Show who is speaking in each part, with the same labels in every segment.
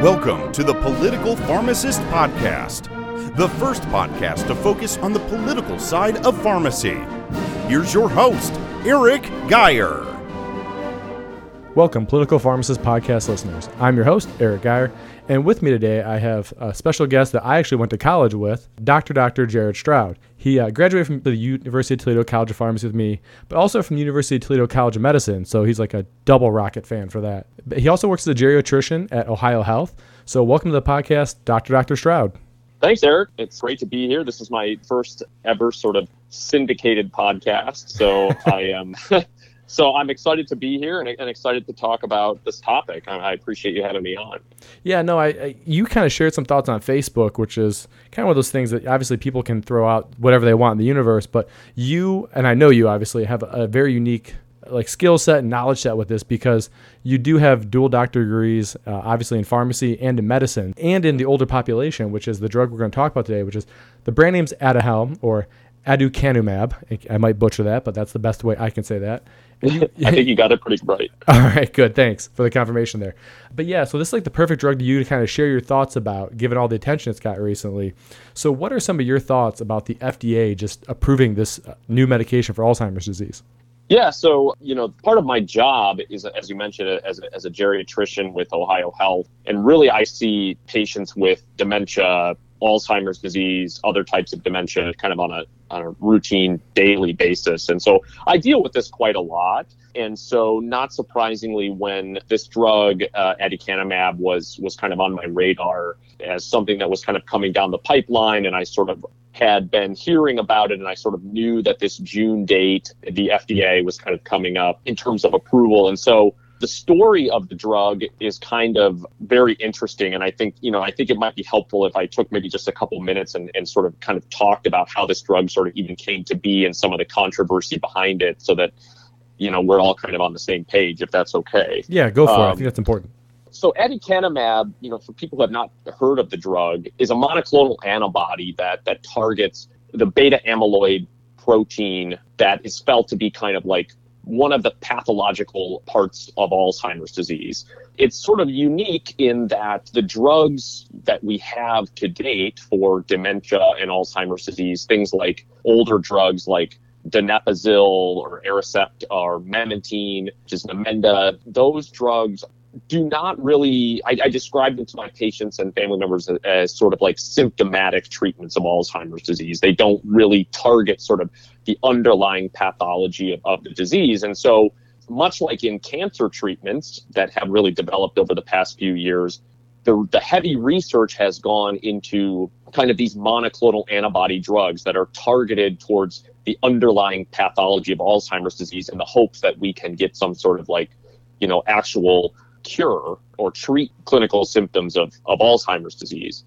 Speaker 1: Welcome to the Political Pharmacist Podcast, the first podcast to focus on the political side of pharmacy. Here's your host, Eric Geyer.
Speaker 2: Welcome, Political Pharmacist Podcast listeners. I'm your host, Eric Geyer, and with me today I have a special guest that I actually went to college with, Dr. Dr. Jared Stroud. He uh, graduated from the University of Toledo College of Pharmacy with me, but also from the University of Toledo College of Medicine, so he's like a double rocket fan for that. But he also works as a geriatrician at Ohio Health. So welcome to the podcast, Dr. Dr. Stroud.
Speaker 3: Thanks, Eric. It's great to be here. This is my first ever sort of syndicated podcast, so I am so I'm excited to be here and, and, excited to talk about this topic. I, I appreciate you having me on.
Speaker 2: Yeah, no, I, I you kind of shared some thoughts on Facebook, which is kind of one of those things that obviously people can throw out whatever they want in the universe, but you and I know you obviously have a very unique like skill set and knowledge set with this because you do have dual doctor degrees, uh, obviously in pharmacy and in medicine, and in the older population, which is the drug we're going to talk about today, which is the brand name's Aduhelm or aducanumab. I might butcher that, but that's the best way I can say that.
Speaker 3: You, I think you got it pretty right.
Speaker 2: All right, good. Thanks for the confirmation there. But yeah, so this is like the perfect drug to you to kind of share your thoughts about, given all the attention it's got recently. So, what are some of your thoughts about the FDA just approving this uh, new medication for Alzheimer's disease?
Speaker 3: Yeah, so you know, part of my job is, as you mentioned, as a, as a geriatrician with Ohio Health, and really I see patients with dementia, Alzheimer's disease, other types of dementia, kind of on a on a routine daily basis. And so I deal with this quite a lot. And so, not surprisingly, when this drug uh, aducanumab was was kind of on my radar as something that was kind of coming down the pipeline, and I sort of had been hearing about it, and I sort of knew that this June date, the FDA was kind of coming up in terms of approval. And so the story of the drug is kind of very interesting and i think you know i think it might be helpful if i took maybe just a couple minutes and, and sort of kind of talked about how this drug sort of even came to be and some of the controversy behind it so that you know we're all kind of on the same page if that's okay.
Speaker 2: Yeah go for um, it. I think that's important.
Speaker 3: so aducanumab you know for people who have not heard of the drug is a monoclonal antibody that that targets the beta amyloid protein that is felt to be kind of like one of the pathological parts of Alzheimer's disease. It's sort of unique in that the drugs that we have to date for dementia and Alzheimer's disease, things like older drugs like donepezil or Aricept or memantine, which is Namenda, those drugs do not really I, I describe them to my patients and family members as, as, sort of like symptomatic treatments of alzheimer's disease they don't really target sort of the underlying pathology of, of the disease and so much like in cancer treatments that have really developed over the past few years the, the heavy research has gone into kind of these monoclonal antibody drugs that are targeted towards the underlying pathology of alzheimer's disease in the hopes that we can get some sort of like you know actual cure or treat clinical symptoms of, of Alzheimer's disease.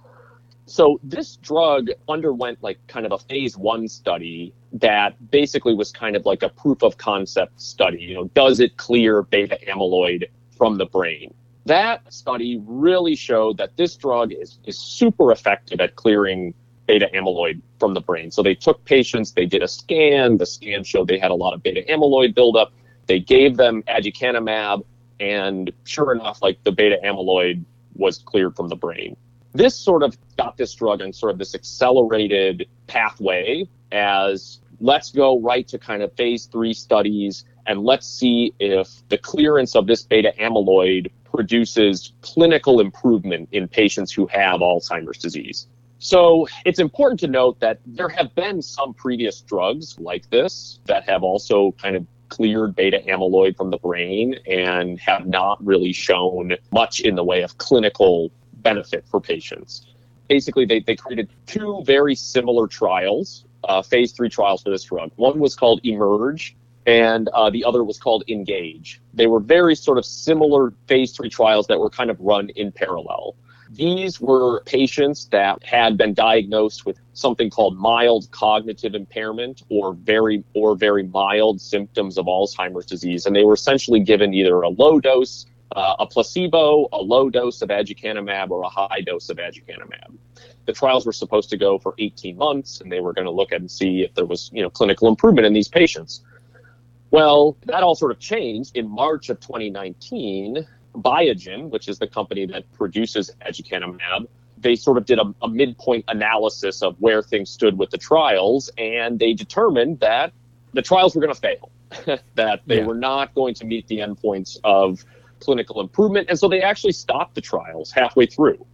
Speaker 3: So this drug underwent like kind of a phase one study that basically was kind of like a proof of concept study. You know, does it clear beta amyloid from the brain? That study really showed that this drug is, is super effective at clearing beta amyloid from the brain. So they took patients, they did a scan, the scan showed they had a lot of beta amyloid buildup. They gave them aducanumab, and sure enough, like the beta amyloid was cleared from the brain. This sort of got this drug on sort of this accelerated pathway as let's go right to kind of phase three studies and let's see if the clearance of this beta amyloid produces clinical improvement in patients who have Alzheimer's disease. So it's important to note that there have been some previous drugs like this that have also kind of cleared beta amyloid from the brain and have not really shown much in the way of clinical benefit for patients. Basically, they, they created two very similar trials, uh, phase three trials for this drug. One was called Emerge, and uh, the other was called Engage. They were very sort of similar phase three trials that were kind of run in parallel. These were patients that had been diagnosed with something called mild cognitive impairment or very or very mild symptoms of Alzheimer's disease, and they were essentially given either a low dose, uh, a placebo, a low dose of aducanumab, or a high dose of aducanumab. The trials were supposed to go for 18 months, and they were going to look at and see if there was you know clinical improvement in these patients. Well, that all sort of changed in March of 2019 Biogen, which is the company that produces aducanumab, they sort of did a, a midpoint analysis of where things stood with the trials, and they determined that the trials were going to fail, that they
Speaker 2: Yeah.
Speaker 3: were not going to meet the endpoints of clinical improvement. And so they actually stopped the trials halfway through.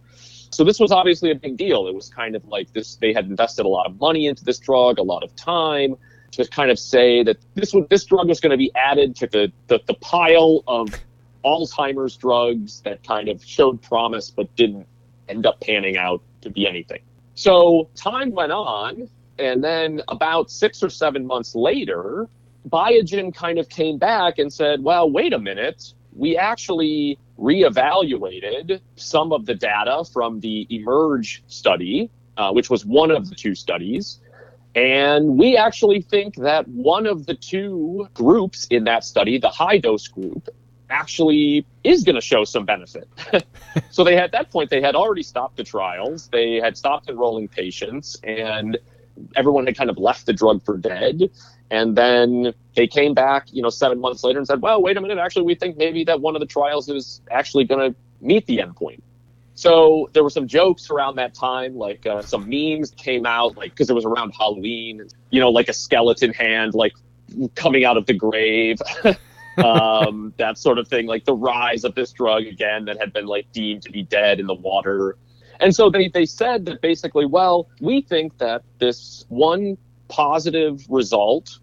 Speaker 3: So this was obviously a big deal. It was kind of like this they had invested a lot of money into this drug, a lot of time to kind of say that this would this drug was going to be added to the, the, the pile of Alzheimer's drugs that kind of showed promise but didn't end up panning out to be anything. So time went on, and then about six or seven months later, Biogen kind of came back and said, well, wait a minute. We actually reevaluated some of the data from the Emerge study, uh, which was one of the two studies. And we actually think that one of the two groups in that study, the high dose group, actually is going to show some benefit. so they at that point they had already stopped the trials, they had stopped enrolling patients, and everyone had kind of left the drug for dead. And then they came back, you know, seven months later and said, "Well, wait a minute. Actually, we think maybe that one of the trials is actually going to meet the endpoint." So there were some jokes around that time, like uh, some memes came out, like because it was around Halloween, you know, like a skeleton hand, like coming out of the grave, um, that sort of thing, like the rise of this drug again that had been like deemed to be dead in the water. And so they, they said that basically, well, we think that this one positive result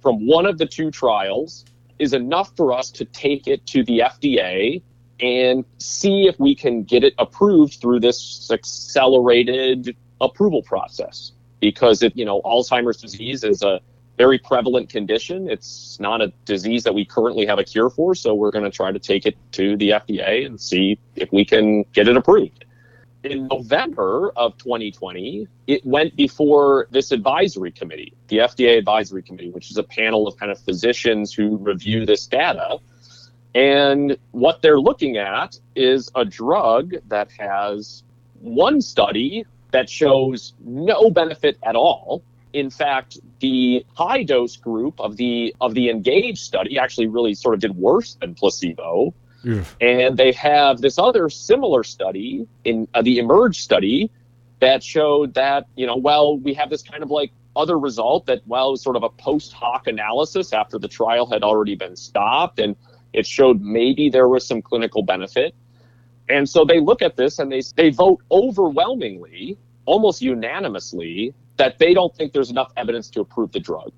Speaker 3: from one of the two trials is enough for us to take it to the FDA and see if we can get it approved through this accelerated approval process. Because you know, Alzheimer's disease is a very prevalent condition. It's not a disease that we currently have a cure for, so we're going to try to take it to the FDA and see if we can get it approved. In November of 2020, it went before this advisory committee, the FDA advisory committee, which is a panel of kind of physicians who review this data. And what they're looking at is a drug that has one study that shows no benefit at all. In fact, the high dose group of the of the engage study actually really sort of did worse than placebo. And they have this other similar study in uh, the emerge study that showed that, you know, well, we have this kind of like other result that, well, sort of a post hoc analysis after the trial had already been stopped. And it showed maybe there was some clinical benefit. And so they look at this and they, they vote overwhelmingly, almost unanimously, that they don't think there's enough evidence to approve the drug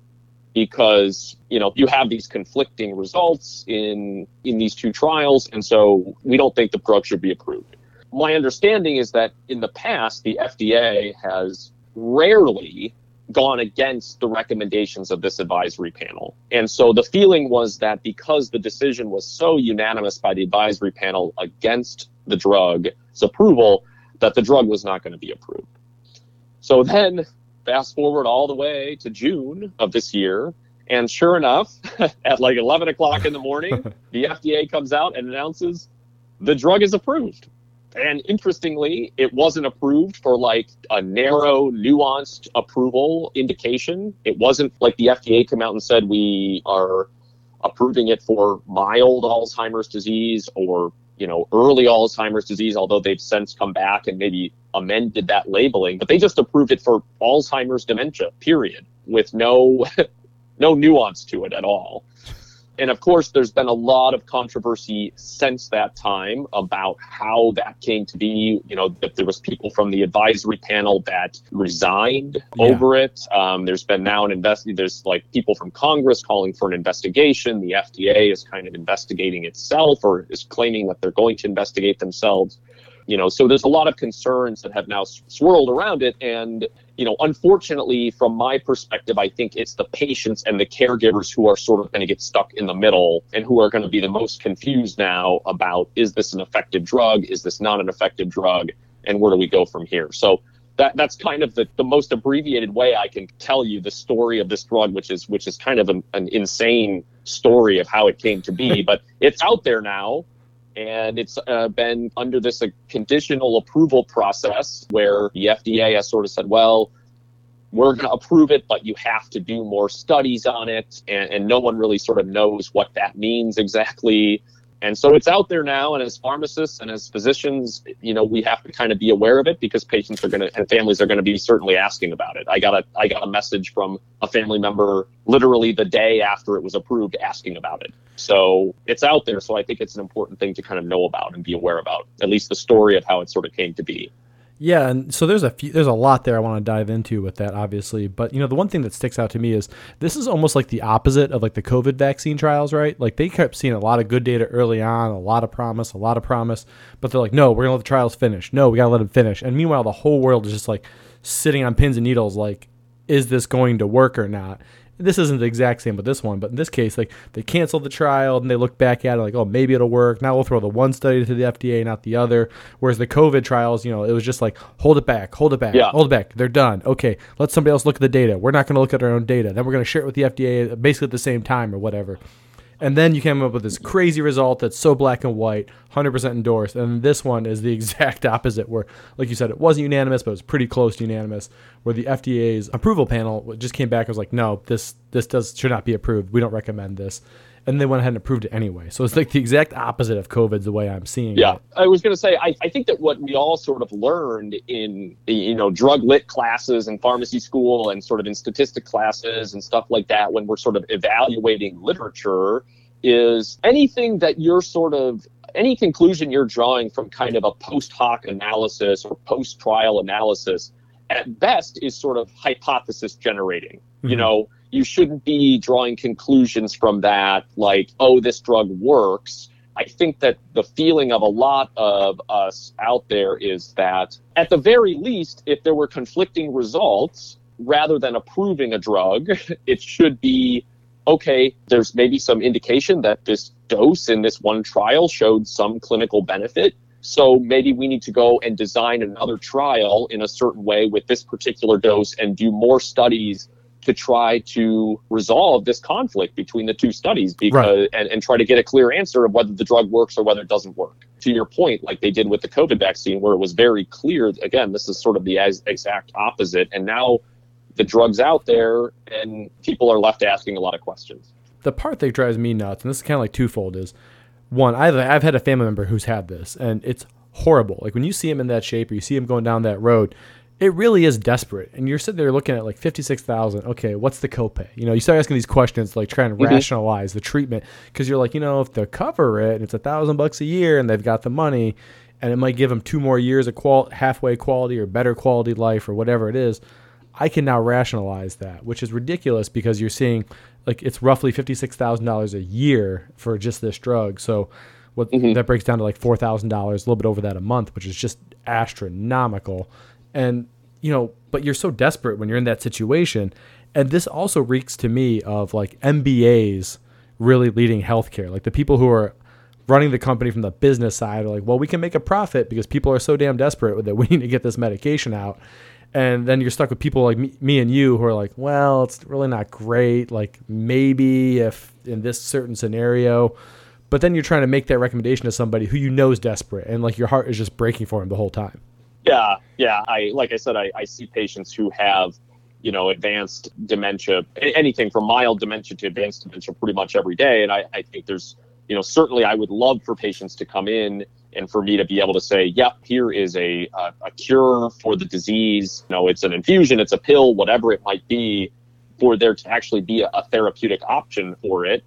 Speaker 3: because you know you have these conflicting results in in these two trials and so we don't think the drug should be approved. My understanding is that in the past the fda has rarely gone against the recommendations of this advisory panel. And so the feeling was that because the decision was so unanimous by the advisory panel against the drug's approval that the drug was not going to be approved. So then fast forward all the way to June of this year. And sure enough, at like 11 o'clock in the morning, the FDA comes out and announces the drug is approved. And interestingly, it wasn't approved for like a narrow, nuanced approval indication. It wasn't like the FDA came out and said we are approving it for mild Alzheimer's disease or you know early Alzheimer's disease, although they've since come back and maybe amended that labeling. But they just approved it for Alzheimer's dementia, period, with no no nuance to it at all. And of course, there's been a lot of controversy since that time about how that came to be. You know, that there was people from the advisory panel that resigned
Speaker 2: Yeah.
Speaker 3: over it. Um, there's been now an invest. There's like people from Congress calling for an investigation. The FDA is kind of investigating itself, or is claiming that they're going to investigate themselves. You know, so there's a lot of concerns that have now swirled around it, and you know, unfortunately, from my perspective, I think it's the patients and the caregivers who are sort of going to get stuck in the middle and who are going to be the most confused now about is this an effective drug? Is this not an effective drug? And where do we go from here? So that that's kind of the, the most abbreviated way I can tell you the story of this drug, which is which is kind of an, an insane story of how it came to be. but it's out there now and it's uh, been under this uh, conditional approval process where the FDA has sort of said, well, we're going to approve it, but you have to do more studies on it. And, and no one really sort of knows what that means exactly. And so it's out there now, and as pharmacists and as physicians, you know, we have to kind of be aware of it because patients are going to and families are going to be certainly asking about it. I got a I got a message from a family member literally the day after it was approved asking about it. So it's out there. So I think it's an important thing to kind of know about and be aware about, at least the story of how it sort of came to be.
Speaker 2: Yeah, and so there's a few, there's a lot there I want to dive into with that, obviously. But you know, the one thing that sticks out to me is this is almost like the opposite of like the COVID vaccine trials, right? Like they kept seeing a lot of good data early on, a lot of promise, a lot of promise, but they're like, no, we're gonna let the trials finish. No, we gotta let them finish. And meanwhile, the whole world is just like sitting on pins and needles, like, is this going to work or not? This isn't the exact same with this one, but in this case, like they canceled the trial and they look back at it like, oh, maybe it'll work. Now we'll throw the one study to the FDA, not the other. Whereas the COVID trials, you know, it was just like, hold it back, hold it back, yeah. hold it back. They're done. Okay, let somebody else look at the data. We're not going to look at our own data. Then we're going to share it with the FDA basically at the same time or whatever. And then you came up with this crazy result that's so black and white, 100% endorsed. And this one is the exact opposite, where, like you said, it wasn't unanimous, but it was pretty close to unanimous. Where the FDA's approval panel just came back and was like, no, this this does should not be approved. We don't recommend this. And they went ahead and approved it anyway. So it's like the exact opposite of COVID, the way I'm seeing
Speaker 3: yeah.
Speaker 2: it.
Speaker 3: Yeah, I was going to say, I, I think that what we all sort of learned in you know drug lit classes and pharmacy school and sort of in statistic classes and stuff like that when we're sort of evaluating literature is anything that you're sort of any conclusion you're drawing from kind of a post hoc analysis or post trial analysis at best is sort of hypothesis generating. Mm-hmm. You know, you shouldn't be drawing conclusions from that like, oh, this drug works. I think that the feeling of a lot of us out there is that at the very least, if there were conflicting results, rather than approving a drug, it should be okay, there's maybe some indication that this dose in this one trial showed some clinical benefit. So maybe we need to go and design another trial in a certain way with this particular dose and do more studies to try to resolve this conflict between the two studies because right. and, and try to get a clear answer of whether the drug works or whether it doesn't work. To your point, like they did with the COVID vaccine, where it was very clear, again, this is sort of the as, exact opposite. And now the drugs out there and people are left asking a lot of questions.
Speaker 2: The part that drives me nuts, and this is kind of like twofold, is one, I've, I've had a family member who's had this, and it's horrible. Like when you see him in that shape or you see him going down that road, it really is desperate. And you're sitting there looking at like 56,000. Okay, what's the copay? You know, you start asking these questions, like trying to mm-hmm. rationalize the treatment because you're like, you know, if they cover it, and it's a thousand bucks a year and they've got the money and it might give them two more years of qual- halfway quality or better quality life or whatever it is. I can now rationalize that, which is ridiculous because you're seeing like it's roughly fifty-six thousand dollars a year for just this drug. So what mm-hmm. that breaks down to like four thousand dollars, a little bit over that a month, which is just astronomical. And you know, but you're so desperate when you're in that situation. And this also reeks to me of like MBAs really leading healthcare, like the people who are running the company from the business side are like, well, we can make a profit because people are so damn desperate that we need to get this medication out and then you're stuck with people like me, me, and you who are like, well, it's really not great. Like maybe if in this certain scenario, but then you're trying to make that recommendation to somebody who you know is desperate, and like your heart is just breaking for him the whole time.
Speaker 3: Yeah, yeah. I like I said, I, I see patients who have you know advanced dementia, anything from mild dementia to advanced dementia, pretty much every day, and I, I think there's you know certainly I would love for patients to come in and for me to be able to say, yep, here is a, a, a cure for the disease. You know, it's an infusion, it's a pill, whatever it might be, for there to actually be a, a therapeutic option for it.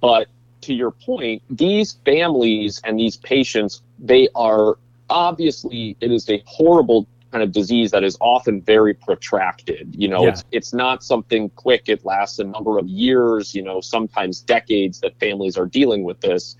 Speaker 3: But to your point, these families and these patients, they are obviously, it is a horrible kind of disease that is often very protracted. You know, yeah. it's it's not something quick. It lasts a number of years, you know, sometimes decades that families are dealing with this.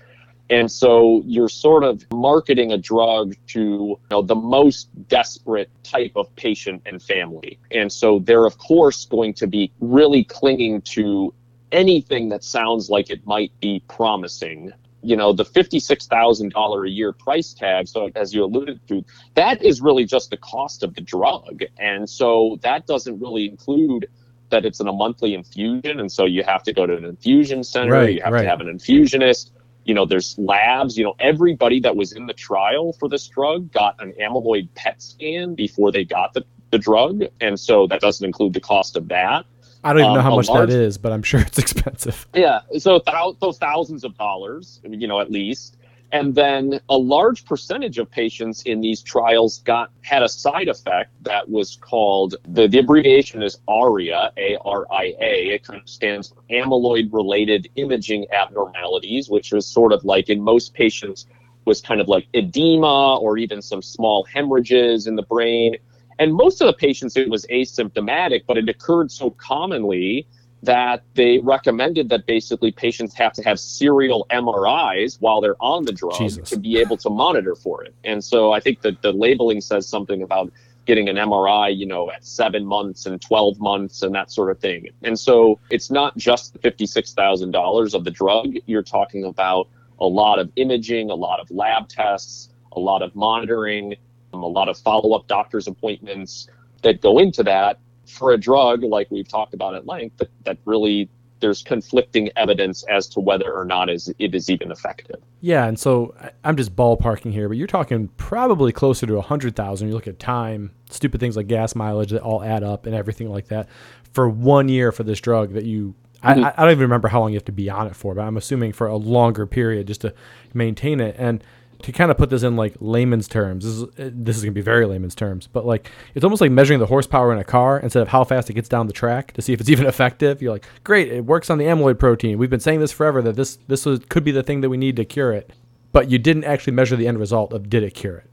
Speaker 3: And so you're sort of marketing a drug to you know, the most desperate type of patient and family. And so they're, of course, going to be really clinging to anything that sounds like it might be promising. You know, the $56,000 a year price tag, so as you alluded to, that is really just the cost of the drug. And so that doesn't really include that it's in a monthly infusion. And so you have to go to an infusion center, right, you have right. to have an infusionist you know, there's labs, you know, everybody that was in the trial for this drug got an amyloid PET scan before they got the, the drug. And so that doesn't include the cost of that.
Speaker 2: I don't even know
Speaker 3: Um,
Speaker 2: how much
Speaker 3: large-
Speaker 2: that is, but I'm sure it's expensive.
Speaker 3: Yeah, so thou- those thousands of dollars, you know, at least, and then a large percentage of patients in these trials got had a side effect that was called the, the abbreviation is ARIA, A R I A. It kind of stands for amyloid-related imaging abnormalities, which was sort of like in most patients was kind of like edema or even some small hemorrhages in the brain. And most of the patients, it was asymptomatic, but it occurred so commonly that they recommended that basically patients have to have serial MRIs while they're on the drug
Speaker 2: Jesus.
Speaker 3: to be able to monitor for it. And so I think that the labeling says something about getting an MRI, you know, at seven months and 12 months and that sort of thing. And so it's not just the $56,000 of the drug. You're talking about a lot of imaging, a lot of lab tests, a lot of monitoring, a lot of follow up doctor's appointments that go into that for a drug like we've talked about at length that, that really there's conflicting evidence as to whether or not is it is even effective.
Speaker 2: Yeah, and so I'm just ballparking here, but you're talking probably closer to a hundred thousand. You look at time, stupid things like gas mileage that all add up, and everything like that for one year for this drug that you. I, mm-hmm. I don't even remember how long you have to be on it for, but I'm assuming for a longer period just to maintain it. And to kind of put this in like layman's terms, this is uh, this is gonna be very layman's terms, but like it's almost like measuring the horsepower in a car instead of how fast it gets down the track to see if it's even effective. You're like, great, it works on the amyloid protein. We've been saying this forever that this this was, could be the thing that we need to cure it, but you didn't actually measure the end result of did it cure it.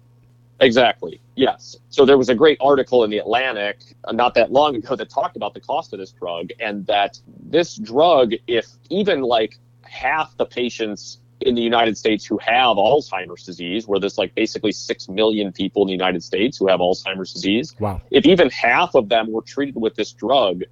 Speaker 3: Exactly. Yes. So there was a great article in the Atlantic uh, not that long ago that talked about the cost of this drug and that this drug, if even like half the patients in the United States who have Alzheimer's disease, where there's like basically 6 million people in the United States who have Alzheimer's disease,
Speaker 2: Wow.
Speaker 3: if even half of them were treated with this drug,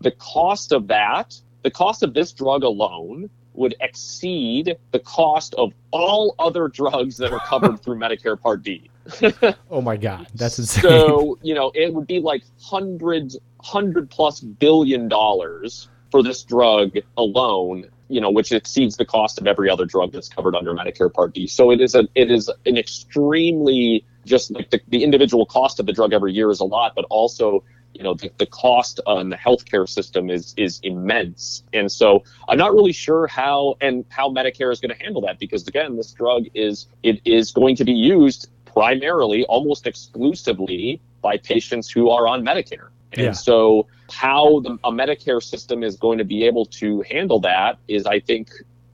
Speaker 3: the cost of that, the cost of this drug alone would exceed the cost of all other drugs that are covered through Medicare Part D.
Speaker 2: Oh my God, that's insane.
Speaker 3: So, you know, it would be like hundreds, hundred plus billion dollars for this drug alone, you know, which exceeds the cost of every other drug that's covered under Medicare Part D. So it is a it is an extremely just like the, the individual cost of the drug every year is a lot, but also you know the, the cost on the healthcare system is is immense and so i'm not really sure how and how medicare is going to handle that because again this drug is it is going to be used primarily almost exclusively by patients who are on medicare and
Speaker 2: Yeah.
Speaker 3: so how the, a medicare system is going to be able to handle that is i think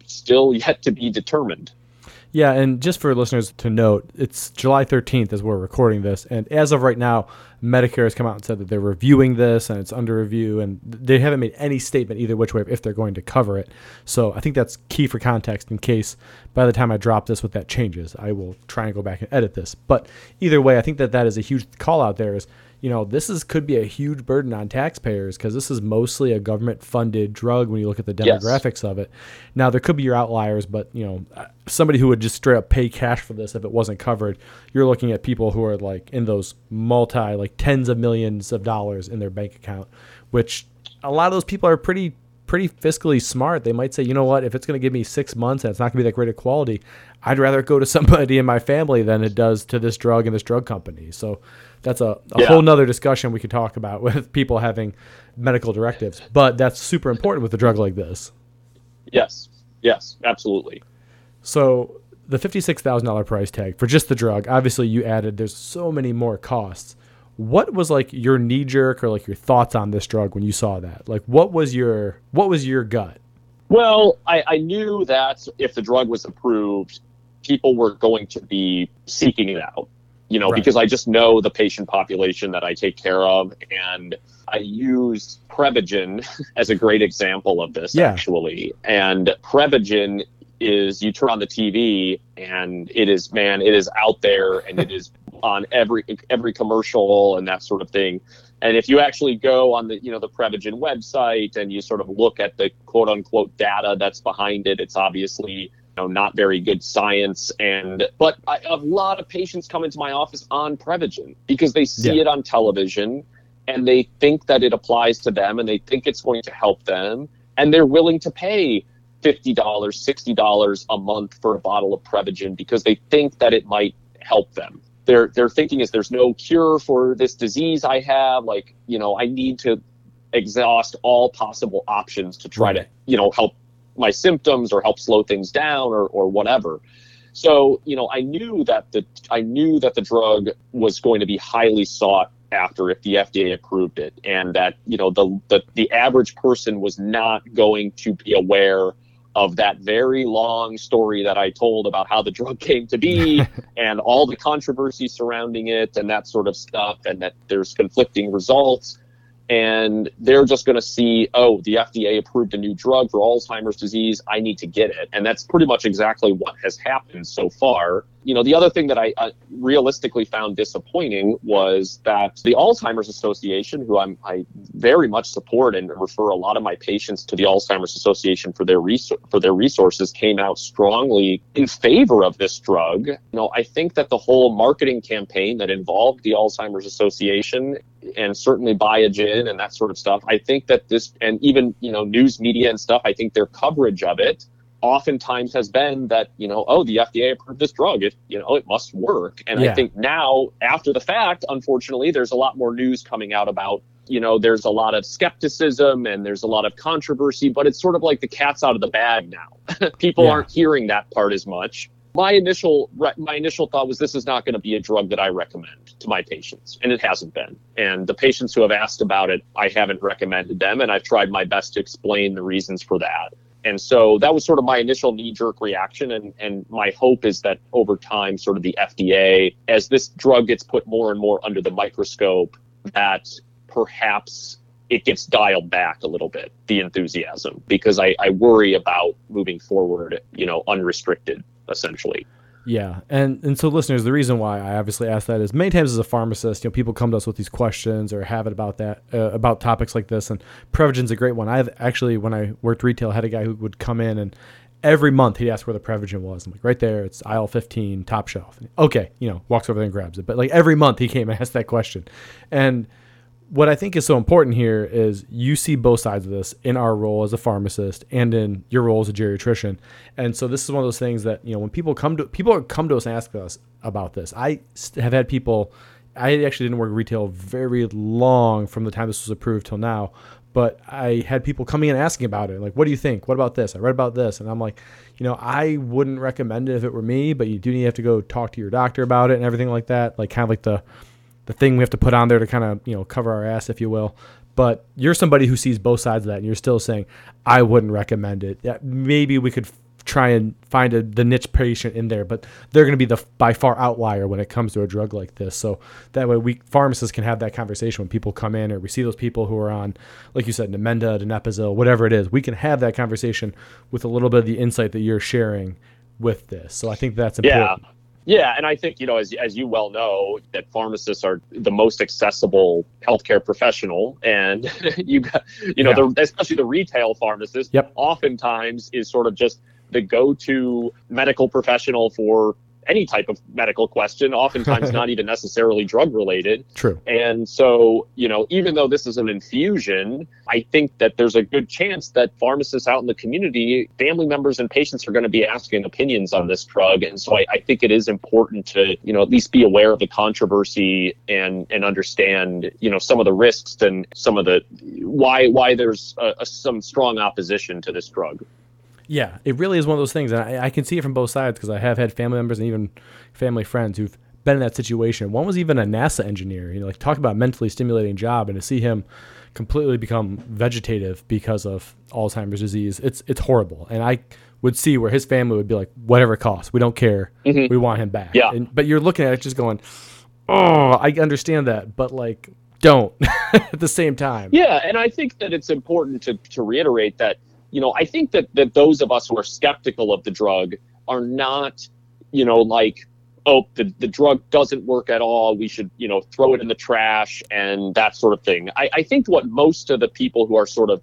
Speaker 3: still yet to be determined
Speaker 2: Yeah, and just for listeners to note, it's July 13th as we're recording this, and as of right now, Medicare has come out and said that they're reviewing this and it's under review, and they haven't made any statement either which way if they're going to cover it. So I think that's key for context in case by the time I drop this, what that changes, I will try and go back and edit this. But either way, I think that that is a huge call out there. Is you know this is could be a huge burden on taxpayers because this is mostly a government funded drug when you look at the
Speaker 3: Yes.
Speaker 2: demographics of it. Now there could be your outliers, but you know uh, somebody who would just straight up pay cash for this if it wasn't covered, you're looking at people who are like in those multi like tens of millions of dollars in their bank account, which a lot of those people are pretty pretty fiscally smart. They might say, you know what, if it's going to give me six months and it's not going to be that great of quality, I'd rather go to somebody in my family than it does to this drug and this drug company. So that's a, a
Speaker 3: Yeah.
Speaker 2: whole nother discussion we could talk about with people having medical directives. But that's super important with a drug like this.
Speaker 3: yes yes absolutely
Speaker 2: So the fifty-six thousand dollar price tag for just the drug. Obviously, you added. There's so many more costs. What was like your knee jerk or like your thoughts on this drug when you saw that? Like, what was your what was your gut?
Speaker 3: Well, I, I knew that if the drug was approved, people were going to be seeking it out, you know,
Speaker 2: Right.
Speaker 3: because I just know the patient population that I take care of. And I use Prevagen as a great example of this,
Speaker 2: Yeah.
Speaker 3: actually. And Prevagen is you turn on the TV and it is, man, it is out there and it is on every every commercial and that sort of thing. And if you actually go on the, you know, the Prevagen website and you sort of look at the quote unquote data that's behind it, it's obviously, you know, not very good science. And, but I, a lot of patients come into my office on Prevagen because they see
Speaker 2: Yeah.
Speaker 3: it on television and they think that it applies to them and they think it's going to help them. And they're willing to pay $50, $60 a month for a bottle of Prevagen because they think that it might help them their their thinking is there's no cure for this disease I have. Like, you know, I need to exhaust all possible options to try
Speaker 2: Right.
Speaker 3: to, you know, help my symptoms or help slow things down or, or whatever. So, you know, I knew that the I knew that the drug was going to be highly sought after if the FDA approved it and that, you know, the the, the average person was not going to be aware of that very long story that I told about how the drug came to be and all the controversy surrounding it and that sort of stuff and that there's conflicting results. And they're just going to see oh the fda approved a new drug for alzheimer's disease. I need to get it. And that's pretty much exactly what has happened so far you know the other thing that i uh, realistically found disappointing was that the alzheimer's association who i'm i very much support and refer a lot of my patients to the alzheimer's association for their res- for their resources came out strongly in favor of this drug you know i think that the whole marketing campaign that involved the alzheimer's association and certainly Biogen and that sort of stuff. I think that this, and even you know news media and stuff, I think their coverage of it oftentimes has been that you know oh the FDA approved this drug it you know it must work and
Speaker 2: Yeah.
Speaker 3: I think now after the fact unfortunately there's a lot more news coming out about you know there's a lot of skepticism and there's a lot of controversy but it's sort of like the cat's out of the bag now people
Speaker 2: Yeah.
Speaker 3: aren't hearing that part as much my initial re- my initial thought was this is not going to be a drug that I recommend to my patients, and it hasn't been. And the patients who have asked about it, I haven't recommended them, and I've tried my best to explain the reasons for that. And so that was sort of my initial knee jerk reaction, and and my hope is that over time, sort of the FDA, as this drug gets put more and more under the microscope, that perhaps it gets dialed back a little bit the enthusiasm because I, I worry about moving forward you know unrestricted essentially
Speaker 2: Yeah, and and so listeners, the reason why I obviously ask that is many times as a pharmacist, you know, people come to us with these questions or have it about that uh, about topics like this, and Prevagen's a great one. I've actually, when I worked retail, had a guy who would come in and every month he'd ask where the Prevagen was. I'm like, right there, it's aisle 15, top shelf. Okay, you know, walks over there and grabs it. But like every month he came and asked that question, and what I think is so important here is you see both sides of this in our role as a pharmacist and in your role as a geriatrician. And so this is one of those things that, you know, when people come to people come to us and ask us about this. I have had people I actually didn't work retail very long from the time this was approved till now, but I had people coming in and asking about it. Like, what do you think? What about this? I read about this. And I'm like, you know, I wouldn't recommend it if it were me, but you do need to have to go talk to your doctor about it and everything like that. Like kind of like the the thing we have to put on there to kind of you know cover our ass, if you will. But you're somebody who sees both sides of that, and you're still saying I wouldn't recommend it. Yeah, maybe we could f- try and find a, the niche patient in there, but they're going to be the by far outlier when it comes to a drug like this. So that way, we pharmacists can have that conversation when people come in, or we see those people who are on, like you said, Namenda, Donepezil, whatever it is. We can have that conversation with a little bit of the insight that you're sharing with this. So I think that's important.
Speaker 3: Yeah. Yeah, and I think you know, as as you well know, that pharmacists are the most accessible healthcare professional, and you got, you know,
Speaker 2: Yeah.
Speaker 3: the, especially the retail pharmacist,
Speaker 2: Yep.
Speaker 3: oftentimes is sort of just the go-to medical professional for any type of medical question. Oftentimes, not even necessarily drug related.
Speaker 2: True.
Speaker 3: And so, you know, even though this is an infusion, I think that there's a good chance that pharmacists out in the community, family members and patients are going to be asking opinions on this drug. And so I, I think it is important to, you know, at least be aware of the controversy and and understand, you know, some of the risks and some of the why why there's some strong opposition to this drug.
Speaker 2: Yeah, it really is one of those things, and I, I can see it from both sides because I have had family members and even family friends who've been in that situation. One was even a NASA engineer. You know, like talk about mentally stimulating job, and to see him completely become vegetative because of Alzheimer's disease, it's it's horrible. And I would see where his family would be like, whatever it costs, we don't care,
Speaker 3: Mhm.
Speaker 2: we want him back.
Speaker 3: Yeah.
Speaker 2: And, but you're looking at it just going, oh, I understand that, but like, don't at the same time.
Speaker 3: Yeah, and I think that it's important to, to reiterate that, you know, I think that, that those of us who are skeptical of the drug are not, you know, like, oh, the, the drug doesn't work at all. We should, you know, throw it in the trash and that sort of thing. I, I think what most of the people who are sort of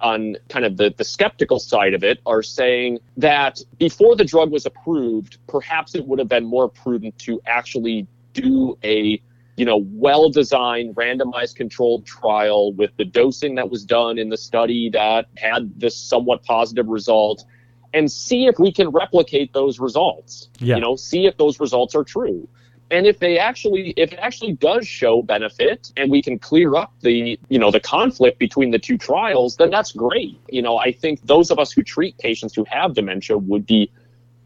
Speaker 3: on kind of the, the skeptical side of it are saying that before the drug was approved, perhaps it would have been more prudent to actually do a you know, well designed, randomized controlled trial with the dosing that was done in the study that had this somewhat positive result and see if we can replicate those results.
Speaker 2: Yeah.
Speaker 3: You know, see if those results are true. and if they actually if it actually does show benefit and we can clear up the you know the conflict between the two trials then that's great you know i think those of us who treat patients who have dementia would be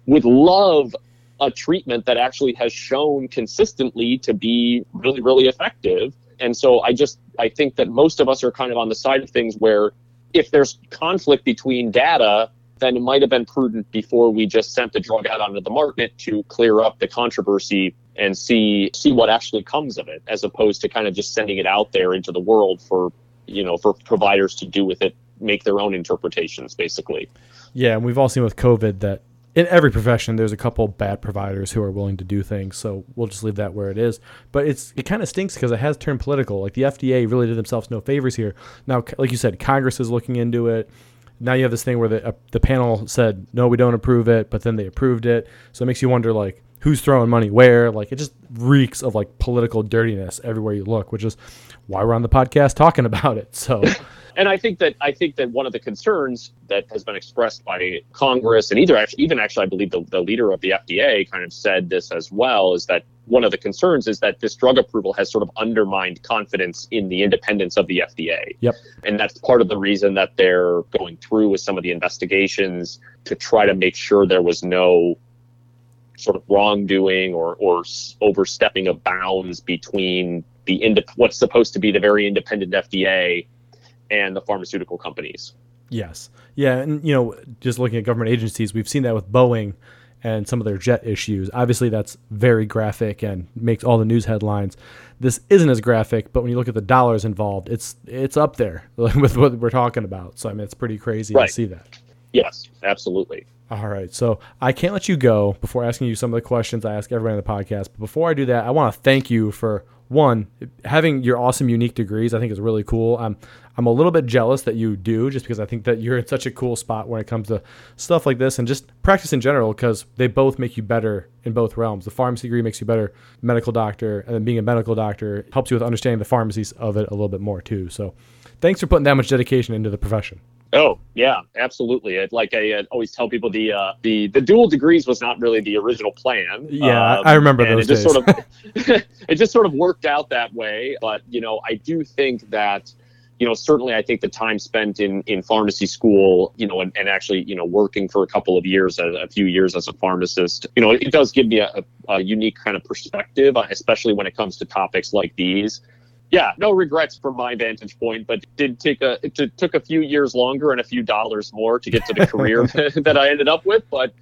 Speaker 3: would love a treatment that actually has shown consistently to be really really effective. And so i just i think that most of us are kind of on the side of things where if there's conflict between data then it might have been prudent before we just sent the drug out onto the market to clear up the controversy and see see what actually comes of it as opposed to kind of just sending it out there into the world for you know for providers to do with it make their own interpretations basically.
Speaker 2: Yeah and we've all seen with covid that in every profession there's a couple bad providers who are willing to do things so we'll just leave that where it is. But it's it kind of stinks because it has turned political. Like the fda really did themselves no favors here. Now like you said congress is looking into it. Now you have this thing where the, uh, the panel said no we don't approve it but then they approved it. So it makes you wonder like who's throwing money where. Like it just reeks of like political dirtiness everywhere you look, which is why we're on the podcast talking about it. So
Speaker 3: and I think that I think that one of the concerns that has been expressed by Congress and either actually, even actually I believe the, the leader of the FDA kind of said this as well is that one of the concerns is that this drug approval has sort of undermined confidence in the independence of the FDA.
Speaker 2: Yep.
Speaker 3: And that's part of the reason that they're going through with some of the investigations to try to make sure there was no sort of wrongdoing or or overstepping of bounds between the ind- what's supposed to be the very independent FDA and the pharmaceutical companies.
Speaker 2: Yes. Yeah, and you know, just looking at government agencies, we've seen that with Boeing and some of their jet issues. Obviously, that's very graphic and makes all the news headlines. This isn't as graphic, but when you look at the dollars involved, it's it's up there with what we're talking about. So I mean, it's pretty crazy right. to see that.
Speaker 3: Yes, absolutely.
Speaker 2: All right. So I can't let you go before asking you some of the questions I ask everyone on the podcast. But before I do that, I want to thank you for one having your awesome unique degrees. I think is really cool. I'm I'm a little bit jealous that you do, just because I think that you're in such a cool spot when it comes to stuff like this and just practice in general, because they both make you better in both realms. The pharmacy degree makes you better medical doctor, and then being a medical doctor helps you with understanding the pharmacies of it a little bit more too. So, thanks for putting that much dedication into the profession.
Speaker 3: Oh yeah, absolutely. It, like I uh, always tell people, the uh, the the dual degrees was not really the original plan.
Speaker 2: Yeah, um, I remember those
Speaker 3: it
Speaker 2: days.
Speaker 3: Just sort of, it just sort of worked out that way. But you know, I do think that you know certainly I think the time spent in in pharmacy school, you know, and, and actually you know working for a couple of years, a, a few years as a pharmacist, you know, it does give me a, a unique kind of perspective, especially when it comes to topics like these yeah, no regrets from my vantage point, but did take a it took a few years longer and a few dollars more to get to the career that I ended up with, but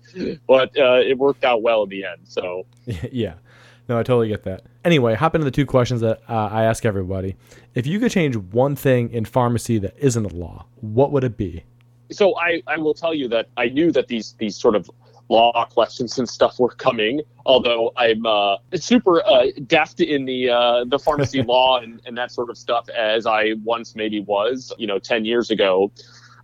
Speaker 3: but uh, it worked out well in the end. So
Speaker 2: yeah, no, I totally get that. Anyway, hop into the two questions that uh, I ask everybody. If you could change one thing in pharmacy that isn't a law, what would it be?
Speaker 3: So I, I will tell you that I knew that these these sort of law questions and stuff were coming. Although I'm uh, super uh, deft in the uh, the pharmacy law and, and that sort of stuff as I once maybe was, you know, ten years ago.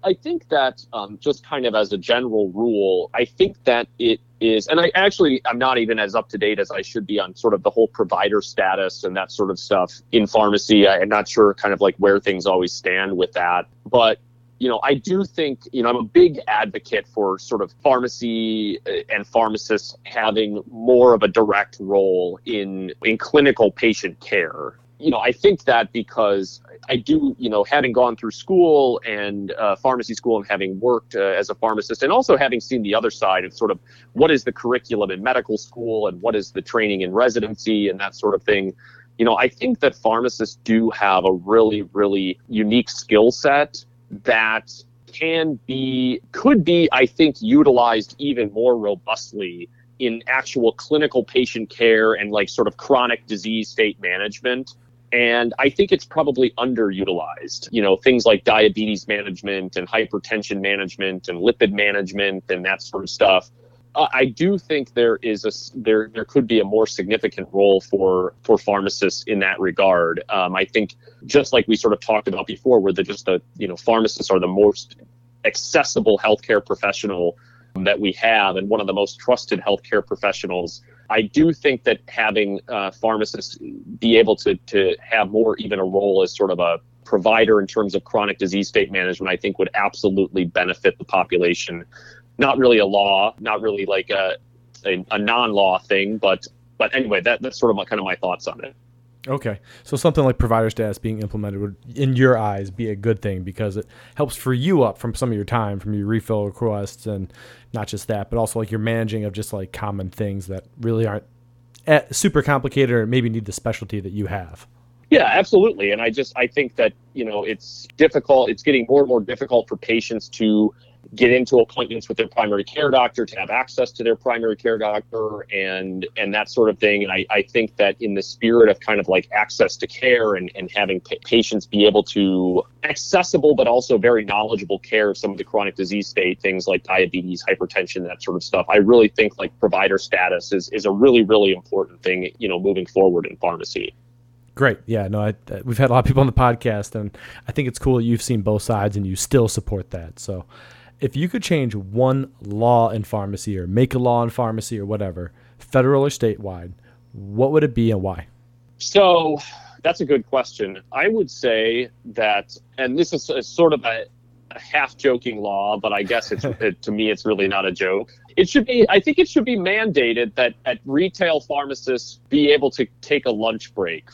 Speaker 3: I think that um, just kind of as a general rule, I think that it is, and I actually I'm not even as up to date as I should be on sort of the whole provider status and that sort of stuff in pharmacy. I'm not sure kind of like where things always stand with that, but you know, I do think, you know, I'm a big advocate for sort of pharmacy uh, and pharmacists having more of a direct role in in clinical patient care. You know, I think that because I do, you know, having gone through school and uh, pharmacy school and having worked uh, as a pharmacist and also having seen the other side of sort of what is the curriculum in medical school and what is the training in residency and that sort of thing you know, I think that pharmacists do have a really, really unique skill set that can be, could be, I think, utilized even more robustly in actual clinical patient care and like sort of chronic disease state management. And I think it's probably underutilized. You know, things like diabetes management and hypertension management and lipid management and that sort of stuff I do think there is a there there could be a more significant role for for pharmacists in that regard. Um, I think just like we sort of talked about before, where the just the you know pharmacists are the most accessible healthcare professional that we have and one of the most trusted healthcare professionals. I do think that having uh, pharmacists be able to to have more even a role as sort of a provider in terms of chronic disease state management, I think would absolutely benefit the population not really a law, not really like a a, a non-law thing, but but anyway, that that's sort of my, kind of my thoughts on it.
Speaker 2: Okay, so something like provider status being implemented would, in your eyes, be a good thing because it helps free you up from some of your time, from your refill requests, and not just that, but also like your managing of just like common things that really aren't eh, super complicated or maybe need the specialty that you have.
Speaker 3: Yeah, absolutely. And I just I think that you know it's difficult. It's getting more and more difficult for patients to get into appointments with their primary care doctor to have access to their primary care doctor and and that sort of thing and i, I think that in the spirit of kind of like access to care and, and having pa- patients be able to accessible but also very knowledgeable care of some of the chronic disease state things like diabetes hypertension that sort of stuff i really think like provider status is, is a really really important thing you know moving forward in pharmacy
Speaker 2: Great. Yeah, no, I, we've had a lot of people on the podcast, and I think it's cool that you've seen both sides and you still support that. So, if you could change one law in pharmacy or make a law in pharmacy or whatever, federal or statewide, what would it be and why?
Speaker 3: So that's a good question. I would say that, and this is a, sort of a, a half joking law, but I guess it's it, to me it's really not a joke. It should be. I think it should be mandated that at retail pharmacists be able to take a lunch break.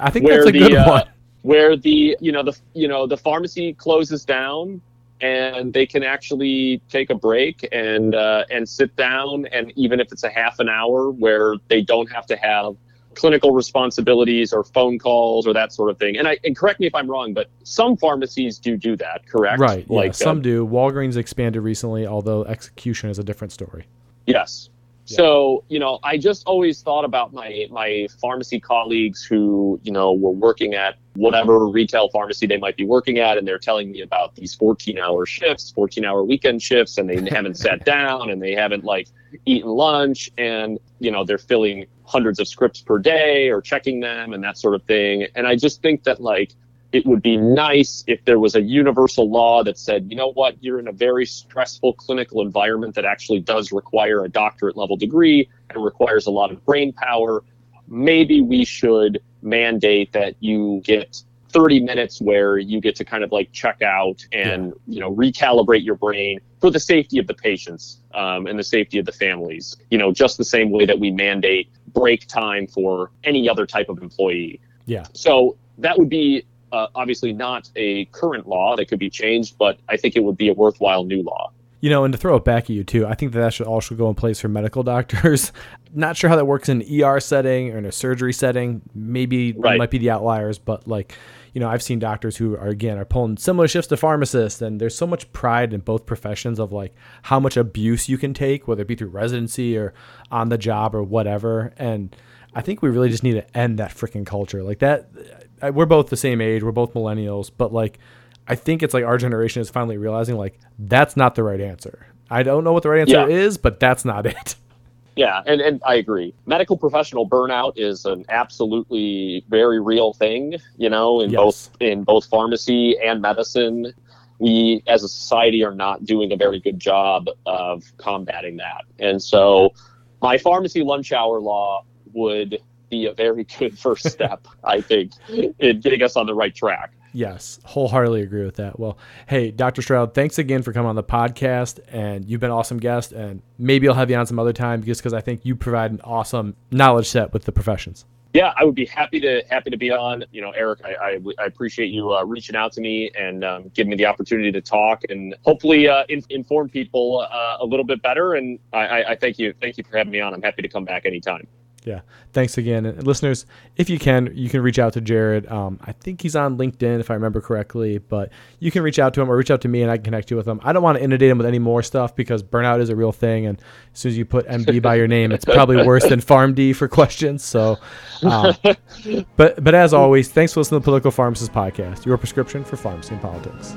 Speaker 2: I think that's a
Speaker 3: the,
Speaker 2: good
Speaker 3: uh,
Speaker 2: one.
Speaker 3: Where the you know the you know the pharmacy closes down and they can actually take a break and uh, and sit down and even if it's a half an hour where they don't have to have clinical responsibilities or phone calls or that sort of thing and i and correct me if i'm wrong but some pharmacies do do that correct
Speaker 2: Right. Yeah,
Speaker 3: like
Speaker 2: some
Speaker 3: uh,
Speaker 2: do. Walgreens expanded recently, although execution is a different story.
Speaker 3: Yes.
Speaker 2: Yeah.
Speaker 3: So, you know, I just always thought about my my pharmacy colleagues who, you know, were working at whatever retail pharmacy they might be working at and they're telling me about these 14-hour shifts, 14-hour weekend shifts and they haven't sat down and they haven't like eaten lunch and, you know, they're filling hundreds of scripts per day or checking them and that sort of thing. And I just think that like it would be nice if there was a universal law that said, you know what, you're in a very stressful clinical environment that actually does require a doctorate level degree and requires a lot of brain power. Maybe we should mandate that you get 30 minutes where you get to kind of like check out and you know recalibrate your brain for the safety of the patients um, and the safety of the families you know just the same way that we mandate break time for any other type of employee
Speaker 2: Yeah.
Speaker 3: so that would be uh, obviously not a current law that could be changed, but I think it would be a worthwhile new law.
Speaker 2: You know, and to throw it back at you too, I think that that should also go in place for medical doctors. Not sure how that works in an ER setting or in a surgery setting. Maybe
Speaker 3: Right.
Speaker 2: might be the outliers, but like, you know, I've seen doctors who are again are pulling similar shifts to pharmacists, and there's so much pride in both professions of like how much abuse you can take, whether it be through residency or on the job or whatever. And I think we really just need to end that freaking culture. Like that, I- we're both the same age, we're both millennials, but like, I think it's like our generation is finally realizing like that's not the right answer. I don't know what the right answer
Speaker 3: Yeah.
Speaker 2: is, but that's not it.
Speaker 3: Yeah, and, and I agree. Medical professional burnout is an absolutely very real thing, you know, in
Speaker 2: Yes.
Speaker 3: both in both pharmacy and medicine. We as a society are not doing a very good job of combating that. And so my pharmacy lunch hour law would be a very good first step, I think, in getting us on the right track.
Speaker 2: Yes, wholeheartedly agree with that. Well, hey, Dr. Stroud, thanks again for coming on the podcast, and you've been an awesome guest. And maybe I'll have you on some other time just because I think you provide an awesome knowledge set with the professions.
Speaker 3: Yeah, I would be happy to happy to be on. You know, Eric, I, I, I appreciate you uh, reaching out to me and um, giving me the opportunity to talk and hopefully uh, in, inform people uh, a little bit better. And I, I, I thank you, thank you for having me on. I'm happy to come back anytime.
Speaker 2: Yeah, thanks again, and listeners. If you can, you can reach out to Jared. Um, I think he's on LinkedIn, if I remember correctly. But you can reach out to him or reach out to me, and I can connect you with him. I don't want to inundate him with any more stuff because burnout is a real thing, and as soon as you put MD by your name, it's probably worse than PharmD for questions. So, um, but but as always, thanks for listening to the Political Pharmacist Podcast, your prescription for pharmacy and politics.